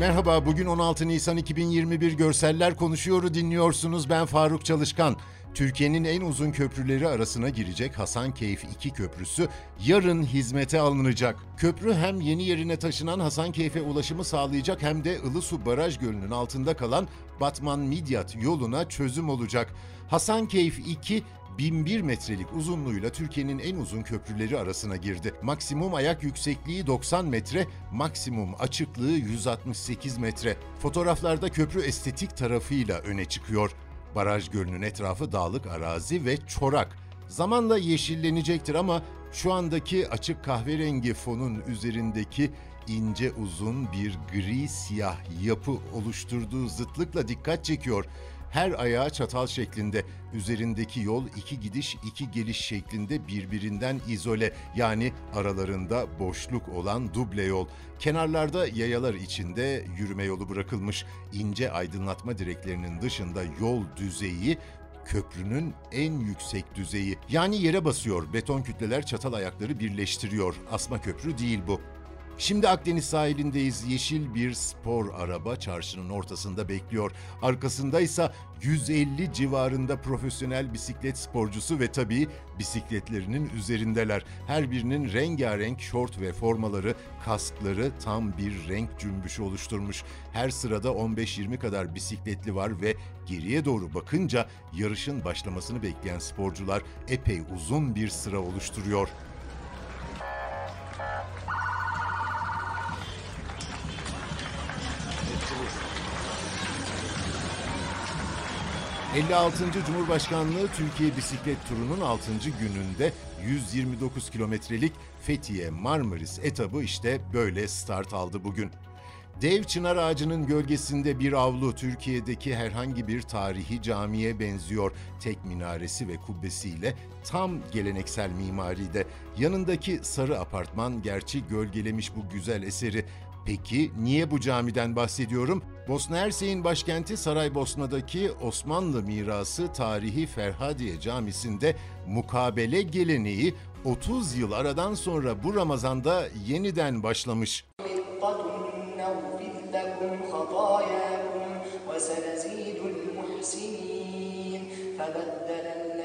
Merhaba, bugün 16 Nisan 2021 Görseller Konuşuyor'u dinliyorsunuz. Ben Faruk Çalışkan. Türkiye'nin en uzun köprüleri arasına girecek Hasankeyf 2 köprüsü yarın hizmete alınacak. Köprü hem yeni yerine taşınan Hasankeyf'e ulaşımı sağlayacak hem de Ilısu Baraj Gölü'nün altında kalan Batman-Midyat yoluna çözüm olacak. Hasankeyf 2 1001 metrelik uzunluğuyla Türkiye'nin en uzun köprüleri arasına girdi. Maksimum ayak yüksekliği 90 metre, maksimum açıklığı 168 metre. Fotoğraflarda köprü estetik tarafıyla öne çıkıyor. Baraj gölünün etrafı dağlık arazi ve çorak. Zamanla yeşillenecektir ama şu andaki açık kahverengi fonun üzerindeki ince uzun bir gri siyah yapı oluşturduğu zıtlıkla dikkat çekiyor. Her ayağı çatal şeklinde, üzerindeki yol iki gidiş iki geliş şeklinde birbirinden izole yani aralarında boşluk olan duble yol. Kenarlarda yayalar içinde yürüme yolu bırakılmış. ince aydınlatma direklerinin dışında yol düzeyi köprünün en yüksek düzeyi. Yani yere basıyor, beton kütleler çatal ayakları birleştiriyor. Asma köprü değil bu. Şimdi Akdeniz sahilindeyiz. Yeşil bir spor araba çarşının ortasında bekliyor. Arkasında ise 150 civarında profesyonel bisiklet sporcusu ve tabii bisikletlerinin üzerindeler. Her birinin rengarenk şort ve formaları, kaskları tam bir renk cümbüşü oluşturmuş. Her sırada 15-20 kadar bisikletli var ve geriye doğru bakınca yarışın başlamasını bekleyen sporcular epey uzun bir sıra oluşturuyor. 56. Cumhurbaşkanlığı Türkiye Bisiklet Turu'nun 6. gününde 129 kilometrelik Fethiye Marmaris etabı işte böyle start aldı bugün. Dev çınar ağacının gölgesinde bir avlu Türkiye'deki herhangi bir tarihi camiye benziyor. Tek minaresi ve kubbesiyle tam geleneksel mimaride. Yanındaki sarı apartman gerçi gölgelemiş bu güzel eseri. Peki niye bu camiden bahsediyorum? Bosna Hersek'in başkenti Saraybosna'daki Osmanlı mirası tarihi Ferhadiye Camisi'nde mukabele geleneği 30 yıl aradan sonra bu Ramazan'da yeniden başlamış.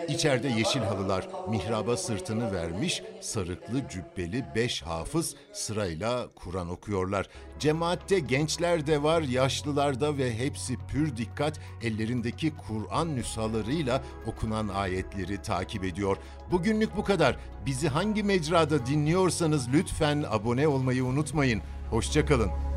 İçeride yeşil halılar mihraba sırtını vermiş, sarıklı cübbeli beş hafız sırayla Kur'an okuyorlar. Cemaatte gençler de var, yaşlılar da ve hepsi pür dikkat ellerindeki Kur'an nüshalarıyla okunan ayetleri takip ediyor. Bugünlük bu kadar. Bizi hangi mecrada dinliyorsanız lütfen abone olmayı unutmayın. Hoşçakalın.